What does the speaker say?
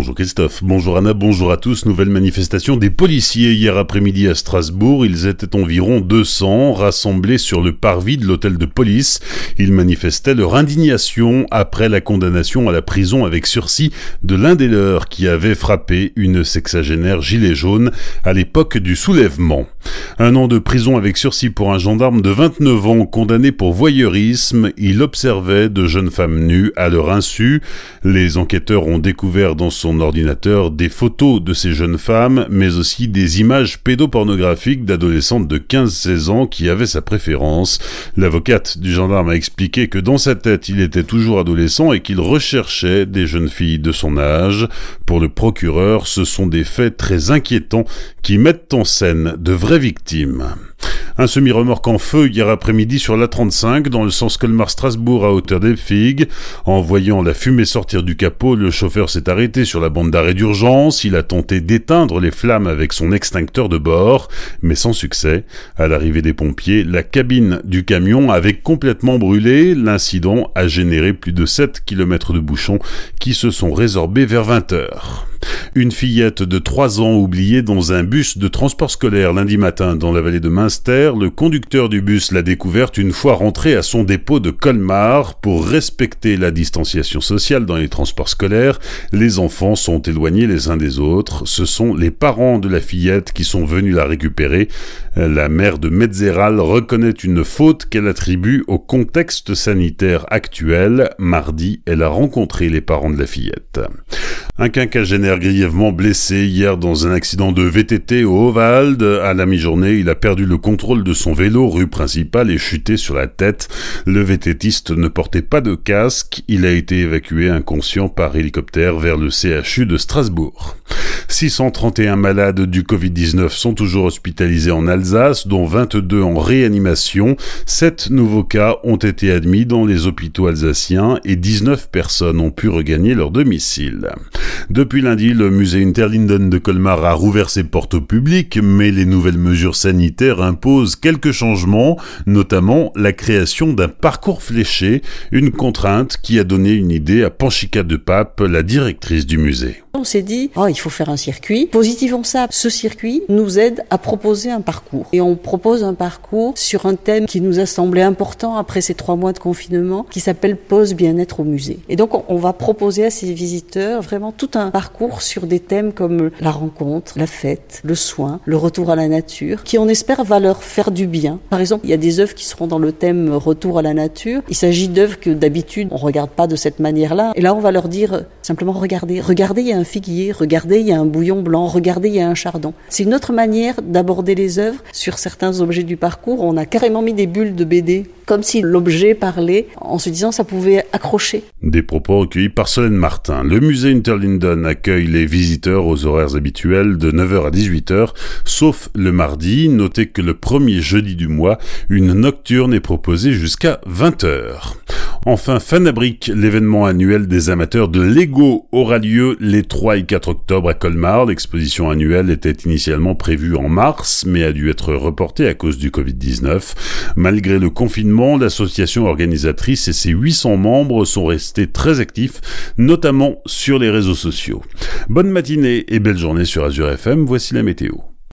Bonjour Christophe, bonjour Anna, bonjour à tous. Nouvelle manifestation des policiers hier après-midi à Strasbourg. Ils étaient environ 200 rassemblés sur le parvis de l'hôtel de police. Ils manifestaient leur indignation après la condamnation à la prison avec sursis de l'un des leurs qui avait frappé une sexagénaire gilet jaune à l'époque du soulèvement. Un an de prison avec sursis pour un gendarme de 29 ans condamné pour voyeurisme. Il observait de jeunes femmes nues à leur insu. Les enquêteurs ont découvert dans son ordinateur des photos de ces jeunes femmes, mais aussi des images pédopornographiques d'adolescentes de 15-16 ans qui avaient sa préférence. L'avocate du gendarme a expliqué que dans sa tête, il était toujours adolescent et qu'il recherchait des jeunes filles de son âge. Pour le procureur, ce sont des faits très inquiétants qui mettent en scène de vraies victimes. Un semi-remorque en feu hier après-midi sur l'A35 dans le sens Colmar-Strasbourg à hauteur des Figues. En voyant la fumée sortir du capot, le chauffeur s'est arrêté sur la bande d'arrêt d'urgence. Il a tenté d'éteindre les flammes avec son extincteur de bord, mais sans succès. À l'arrivée des pompiers, la cabine du camion avait complètement brûlé. L'incident a généré plus de 7 km de bouchons qui se sont résorbés vers 20 heures. Une fillette de 3 ans oubliée dans un bus de transport scolaire lundi matin dans la vallée de Münster. Le conducteur du bus l'a découverte une fois rentré à son dépôt de Colmar. Pour respecter la distanciation sociale dans les transports scolaires, les enfants sont éloignés les uns des autres. Ce sont les parents de la fillette qui sont venus la récupérer. La mère de Metzeral reconnaît une faute qu'elle attribue au contexte sanitaire actuel. Mardi, elle a rencontré les parents de la fillette. Un quinquagénaire grièvement blessé hier dans un accident de VTT au Ovalde. À la mi-journée, il a perdu le contrôle de son vélo rue principale et chuté sur la tête. Le VTTiste ne portait pas de casque. Il a été évacué inconscient par hélicoptère vers le CHU de Strasbourg. 631 malades du Covid-19 sont toujours hospitalisés en Alsace, dont 22 en réanimation. 7 nouveaux cas ont été admis dans les hôpitaux alsaciens et 19 personnes ont pu regagner leur domicile. Depuis lundi, le musée Interlinden de Colmar a rouvert ses portes au public, mais les nouvelles mesures sanitaires imposent quelques changements, notamment la création d'un parcours fléché, une contrainte qui a donné une idée à Panchika de Pape, la directrice du musée. On s'est dit, oh, il faut faire un circuit. Positivons ça. Ce circuit nous aide à proposer un parcours. Et on propose un parcours sur un thème qui nous a semblé important après ces trois mois de confinement, qui s'appelle Pause bien-être au musée. Et donc, on va proposer à ces visiteurs vraiment tout un parcours sur des thèmes comme la rencontre, la fête, le soin, le retour à la nature, qui on espère va leur faire du bien. Par exemple, il y a des œuvres qui seront dans le thème retour à la nature. Il s'agit d'œuvres que d'habitude on regarde pas de cette manière-là. Et là, on va leur dire simplement regardez, regardez, il y a un regardez, il y a un bouillon blanc, regardez, il y a un chardon. C'est une autre manière d'aborder les œuvres. Sur certains objets du parcours, on a carrément mis des bulles de BD, comme si l'objet parlait, en se disant ça pouvait accrocher. Des propos recueillis par Solène Martin. Le musée Interlinden accueille les visiteurs aux horaires habituels de 9h à 18h, sauf le mardi. Notez que le premier jeudi du mois, une nocturne est proposée jusqu'à 20h. Enfin, Fanabric, l'événement annuel des amateurs de Lego, aura lieu les 3 et 4 octobre à Colmar. L'exposition annuelle était initialement prévue en mars, mais a dû être reportée à cause du Covid-19. Malgré le confinement, l'association organisatrice et ses 800 membres sont restés très actifs, notamment sur les réseaux sociaux. Bonne matinée et belle journée sur Azure FM, voici la météo.